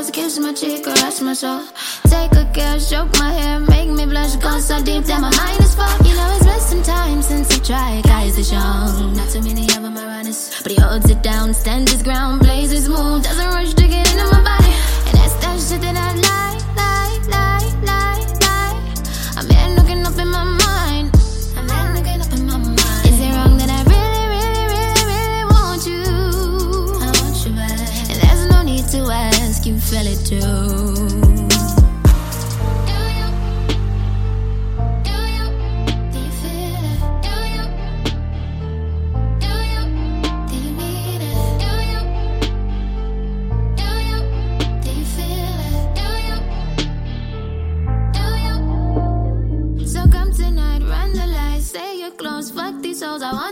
close, kiss my cheek, or caress my soul. Take a care, stroke my hair, make me blush, go so deep that my mind is full. You know it's been some time since I tried, guys is young. Not too many of them are honest, but he holds it down, stands his ground, blazes smooth, doesn't rush to get into my body. And that's that shit that I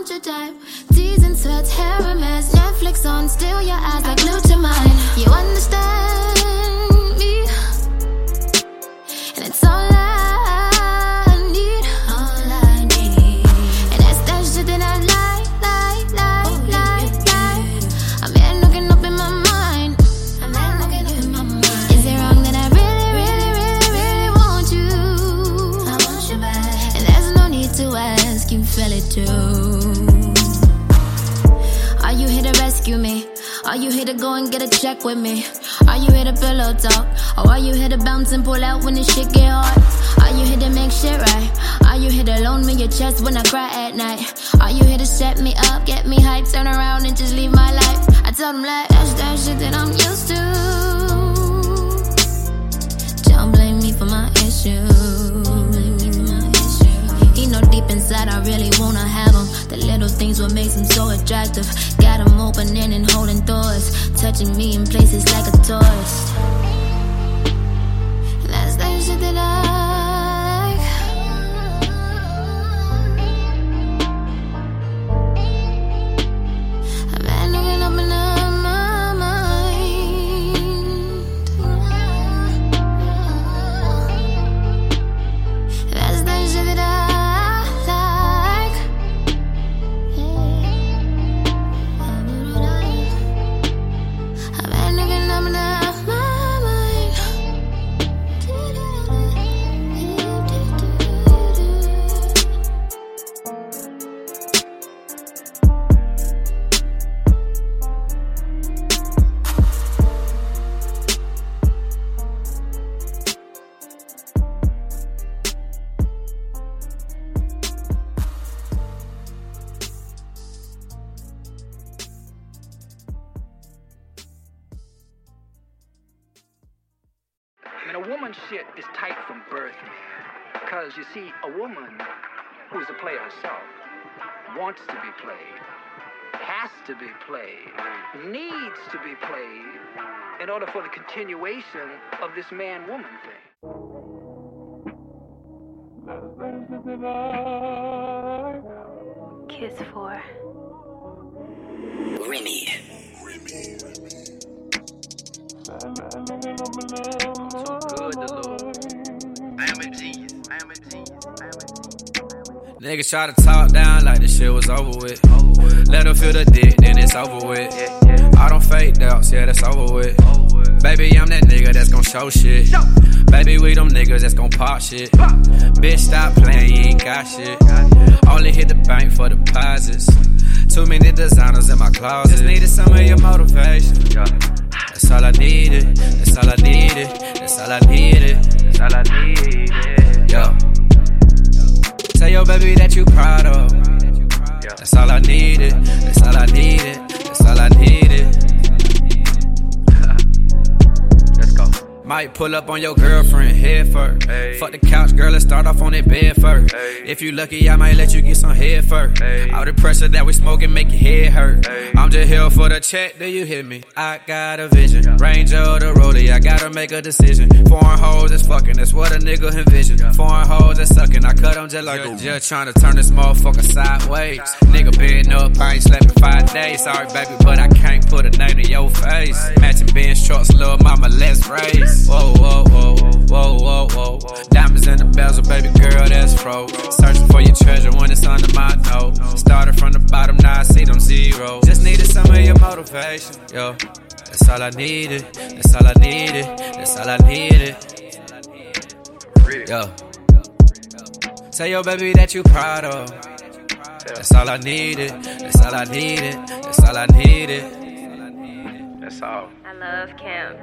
hoes, I want your type. Teas and sweats, hair a mess, Netflix on, still your eyes like glued to mine. You understand me, and it's all I need, all I need. And that's that shit that I like, like, like, oh, like, like. I'm here looking up in my mind. I'm here looking up in my mind. Is it wrong that I really, really, really, really want you? I want you back. And there's no need to ask, you feel it too. Are you here to go and get a check with me? Are you here to pillow talk? Or are you here to bounce and pull out when the shit get hard? Are you here to make shit right? Are you here to loan me your chest when I cry at night? Are you here to set me up, get me hyped, turn around and just leave my life? I tell them like, that's that shit that I'm things what makes him so attractive. Got him opening and holding doors, touching me in places like a tourist. That's the shit that I see, a woman who's a player herself wants to be played, has to be played, needs to be played in order for the continuation of this man woman thing. Kiss for. Remy. Good to lose. Niggas try to talk down like the shit was over with. Let her feel the dick, then it's over with. I don't fake doubts, yeah, that's over with. Baby, I'm that nigga that's gon' show shit. Baby, we them niggas that's gon' pop shit. Bitch, stop playing, you ain't got shit. Only hit the bank for deposits. Too many designers in my closet. Just needed some of your motivation. That's all I needed. That's all I needed. That's all I needed. That's all I needed. Your baby that you proud of. That's all I needed. That's all I needed. That's all I needed. Let's go. Might pull up on your girlfriend head first. Fuck the couch, girl, let's start off on that bed first. If you lucky, I might let you get some head first. All the pressure that we smoking make your head hurt. I'm just here for the check, do you hear me? I got a vision. Range of the rollie, I gotta make a decision. Foreign hoes is fucking, that's what a nigga envision. Foreign hoes is sucking, I cut them just like a just trying to turn this motherfucker sideways. Nigga been up, I ain't slept in five days. Sorry, baby, but I can't put a name to your face. Matching Benz trucks, little mama, let's race. Whoa, whoa, whoa, whoa, whoa, whoa. Diamonds in the bezel, baby girl, that's froze. Searching for your treasure when it's under my nose. Started from the bottom, now I see them zeros. Just needed some of your motivation, yo. That's all I needed. That's all I needed. That's all I needed. Yo. Tell your baby that you proud of. That's all I needed. That's all I needed. That's all I needed. That's all. I love Kim.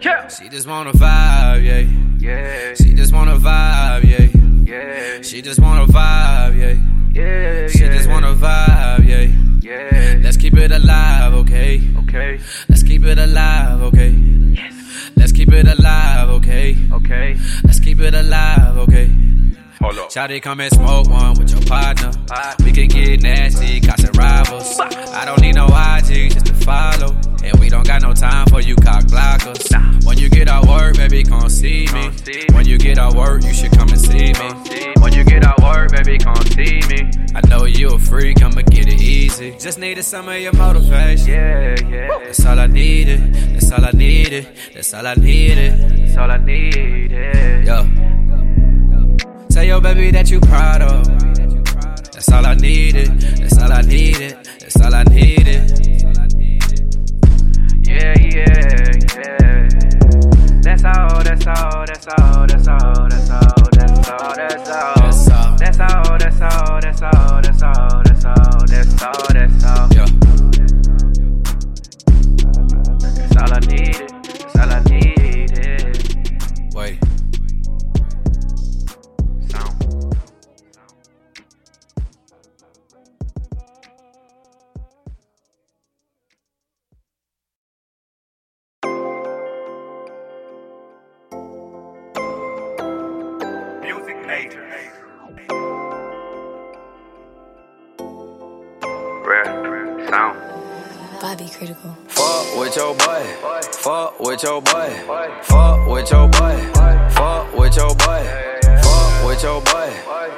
Yeah. She just wanna vibe, yeah. Yeah. She just wanna vibe, yeah. Yeah. She just wanna vibe, yeah. Yeah. She just wanna vibe, yeah. Yeah. Let's keep it alive, okay? Okay. Let's keep it alive, okay? Yes. Let's keep it alive, okay? Okay. Let's keep it alive, okay? Hold up. Shawty, come and smoke one with your partner. We can get nasty, got some rivals. I don't need no IG just to follow. And we don't got no time for you cock blockers. When you get out work, baby, come see me. When you get out work, you should come and see me. When you get out work, baby, come see me. I know you a freak, I'ma get it easy. Just needed some of your motivation. Yeah, yeah. That's all I needed. That's all I needed. That's all I needed. That's all I needed. Yo. Tell your baby that you proud of. That's all I needed. That's all I needed. That's all I needed. Yeah, yeah, yeah. That's all, that's all, that's all, that's all, that's all, that's all, that's all. That's all. That's all, that's all, that's all, that's all, Bobby critical. Fuck with your boy. Fuck with your boy. Fuck with your boy. Fuck with your boy. Fuck with your boy.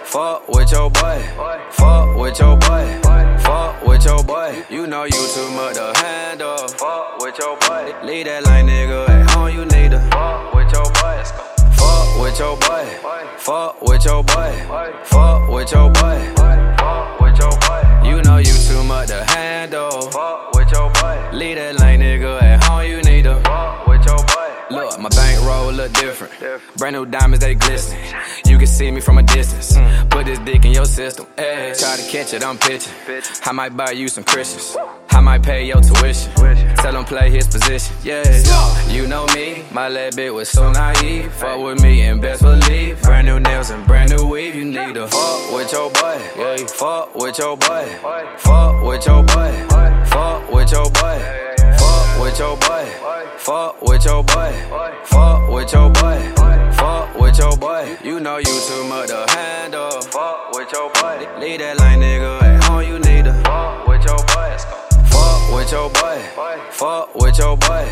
Fuck with your boy. Fuck with your boy. Fuck with your boy. You know you too much to handle. Fuck with your boy. Leave that line nigga at home. You need to fuck with your boy. Fuck with your boy. Fuck with your boy. Fuck with your boy. Fuck with your boy. You know you too much to handle. Fuck different. Brand new diamonds, they glisten. You can see me from a distance. Put this dick in your system. Ay, try to catch it, I'm pitching. I might buy you some Christians. I might pay your tuition. Tell him play his position. Yeah, you know me. My little bit was so naive. Fuck with me and best believe. Brand new nails and brand new weave. You need to fuck with your boy. Yeah, fuck with your boy. Fuck with your boy. Fuck with your boy. With your boy. Fuck with your boy. Fuck with your boy. Fuck with your boy. You know you too much to handle. Fuck with your boy. Leave that line nigga at home. You need to fuck with your boy. Fuck with your boy. Fuck with your boy.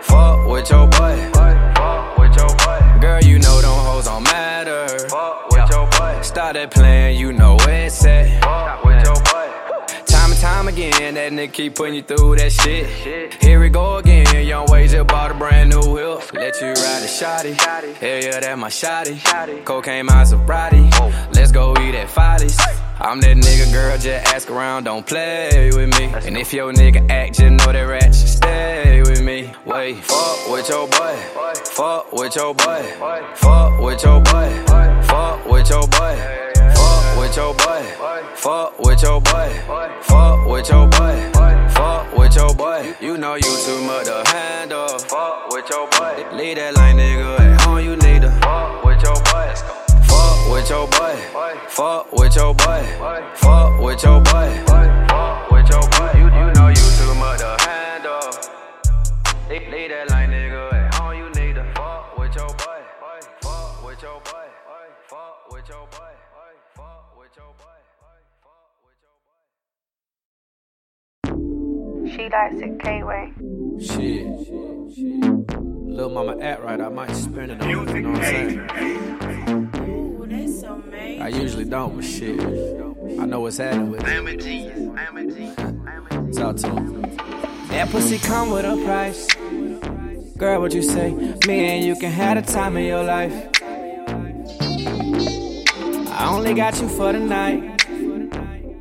Fuck with your boy. Fuck with your boy. Girl, you know them hoes don't matter. Fuck with your boy. Started playing, you know that nigga keep putting you through that shit. Here we go again, young wage just bought a brand new whip. Let you ride a shotty. Hell yeah, that my shotty. Cocaine Maserati. Let's go eat at Follies. I'm that nigga, girl, just ask around, don't play with me. And if your nigga act, just know that rat should stay with me. Wait, fuck with your boy. Fuck with your boy. Fuck with your boy. Fuck with your boy. Fuck with your boy. Fuck with your boy. Fuck with your boy. Fuck with your boy. You know you too much to handle. Fuck with your boy. Leave that line nigga at home. You need to fuck with your boy. Fuck with your boy. Fuck with your boy. Fuck with your boy. She likes K-Way. Shit. Little mama act right, I might spin it on her, you know what I'm saying? major. I usually don't, but shit. I know what's happening with I it. am a genius. I am a genius. I am a genius. Talk to him. That pussy come with a price. Girl, what you say? Me and you can have the time of your life. I only got you for the night.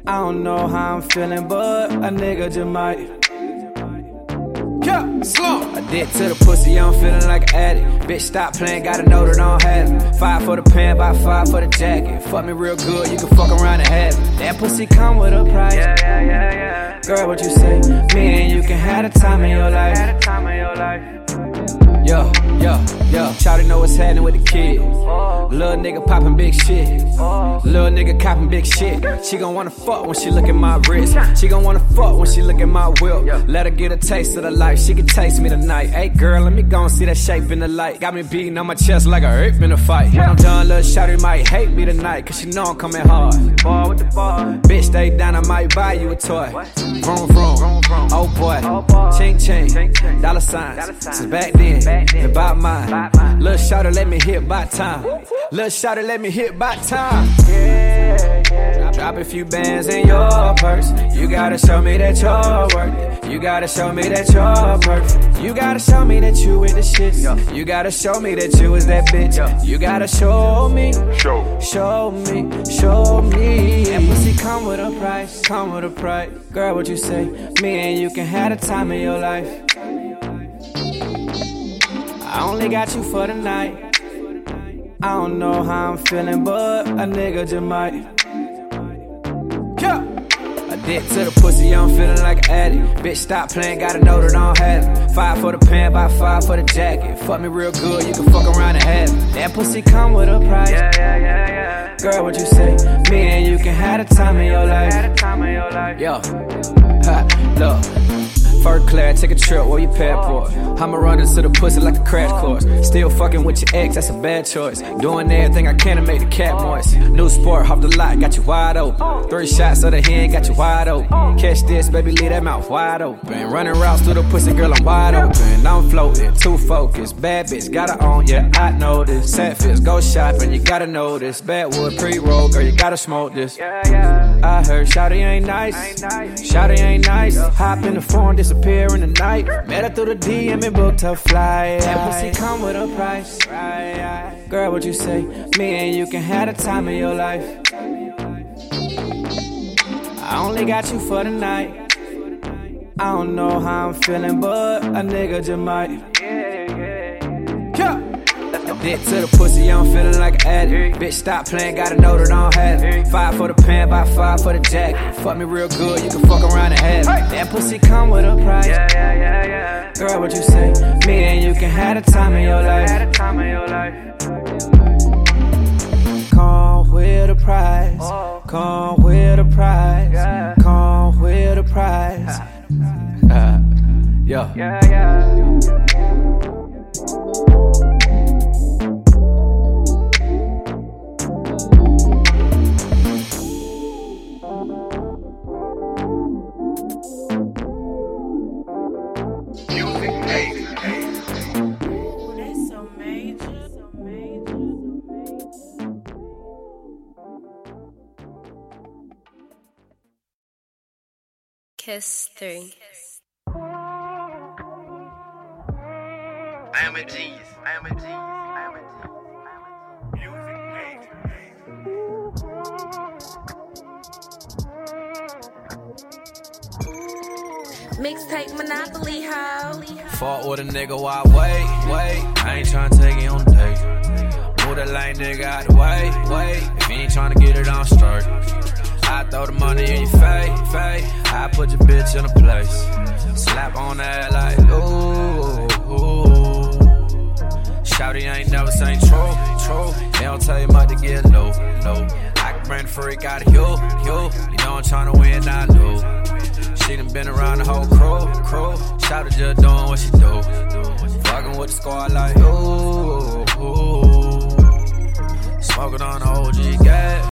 I don't know how I'm feeling, but a nigga just might. Slump. Dick to the pussy, I'm feeling like an addict. Bitch, stop playing, gotta know that I don't have it. Five for the pen, buy five for the jacket. Fuck me real good, you can fuck around and have it. That pussy come with a price. Yeah, yeah, yeah, yeah. Girl, what you say? Me and you can have the time of your life. Yo, yo, yo. Shawty know what's happening with the kids. Little nigga popping big shit. Little nigga copping big shit. She gon' wanna fuck when she look at my wrist. She gon' wanna fuck when she look at my whip. Let her get a taste of the life. She can taste me tonight. Hey girl, let me go and see that shape in the light. Got me beating on my chest like a ape in a fight. When I'm done, little shawty might hate me tonight. Cause she know I'm coming hard. With the ball. Bitch, stay down, I might buy you a toy. Vroom, vroom. Oh boy. Ching, ching. Dollar signs. Since back then, about mine. Little shawty, let me hit by time. Little shawty, let me hit by time. Drop a few bands in your purse. You gotta show me that you're worth it. You gotta show me that you're perfect. You gotta show me that you with the shits. You gotta show me that you is that bitch. You gotta show me. Show. Show me, show me. And pussy come with a price, come with a price. Girl, what you say? Me and you can have the time of your life. I only got you for the night. I don't know how I'm feeling, but a nigga just might. Yeah. Dick to the pussy, I'm feeling like an addict. Bitch, stop playing, gotta know that I don't have it. Five for the pen, by five for the jacket. Fuck me real good, you can fuck around and have it. That pussy come with a price. Yeah, yeah, yeah, yeah. Girl, what you say? Me and you can have the time of your life. a time of your life. Yo, ha, look. First class, take a trip, where you passport? I'ma run into the pussy like a crash course. Still fucking with your ex, that's a bad choice. Doing everything I can to make the cat moist. New sport, off the lot, got you wide open. Three shots of the hand, got you wide open. Catch this, baby, leave that mouth wide open. Running routes through the pussy, girl, I'm wide open. I'm floating, too focused. Bad bitch, gotta own, yeah, I know this. Sad fits, go shopping, you gotta know this. Backwood pre-roll, girl, you gotta smoke this. Yeah, yeah. I heard Shawty ain't nice. Shawty ain't nice. Hop in the phone, disappear in the night. Met her through the DM and booked her flight. That pussy come with a price. Girl, what you say? Me and you can have the time of your life. I only got you for the night. I don't know how I'm feeling, but a nigga just might. Yeah. Dick to the pussy, I'm feeling like an addict. Bitch, stop playing, gotta know that I don't have it. Five for the pen, by five for the jacket. Fuck me real good, you can fuck around and have it. That pussy come with a price. Yeah, yeah, yeah, yeah. Girl, what you say? Me and you can have the time of your Had life. a time of your life. Come with a price. Oh. Come with a price. Come with a price. Yo. Yeah, yeah. Kiss 3. I am a genius. I am a genius. I am a genius. Music made. Mixtape Monopoly hoe. Fought with a nigga, why wait, wait? I ain't tryna take it on a date. Move that lame nigga out the way, wait. If you ain't tryna get it on straight, I throw the money in your face, face. I put your bitch in a place. Slap on that like, ooh, ooh. Shouty ain't never seen true, true. They don't tell you much to get low, low. I can bring the freak out of you, you. You know I'm tryna win, I know. She done been around the whole crew, crew. Shout just doing what she do. Fucking with the squad like, ooh, ooh. Smoking on the OG gas.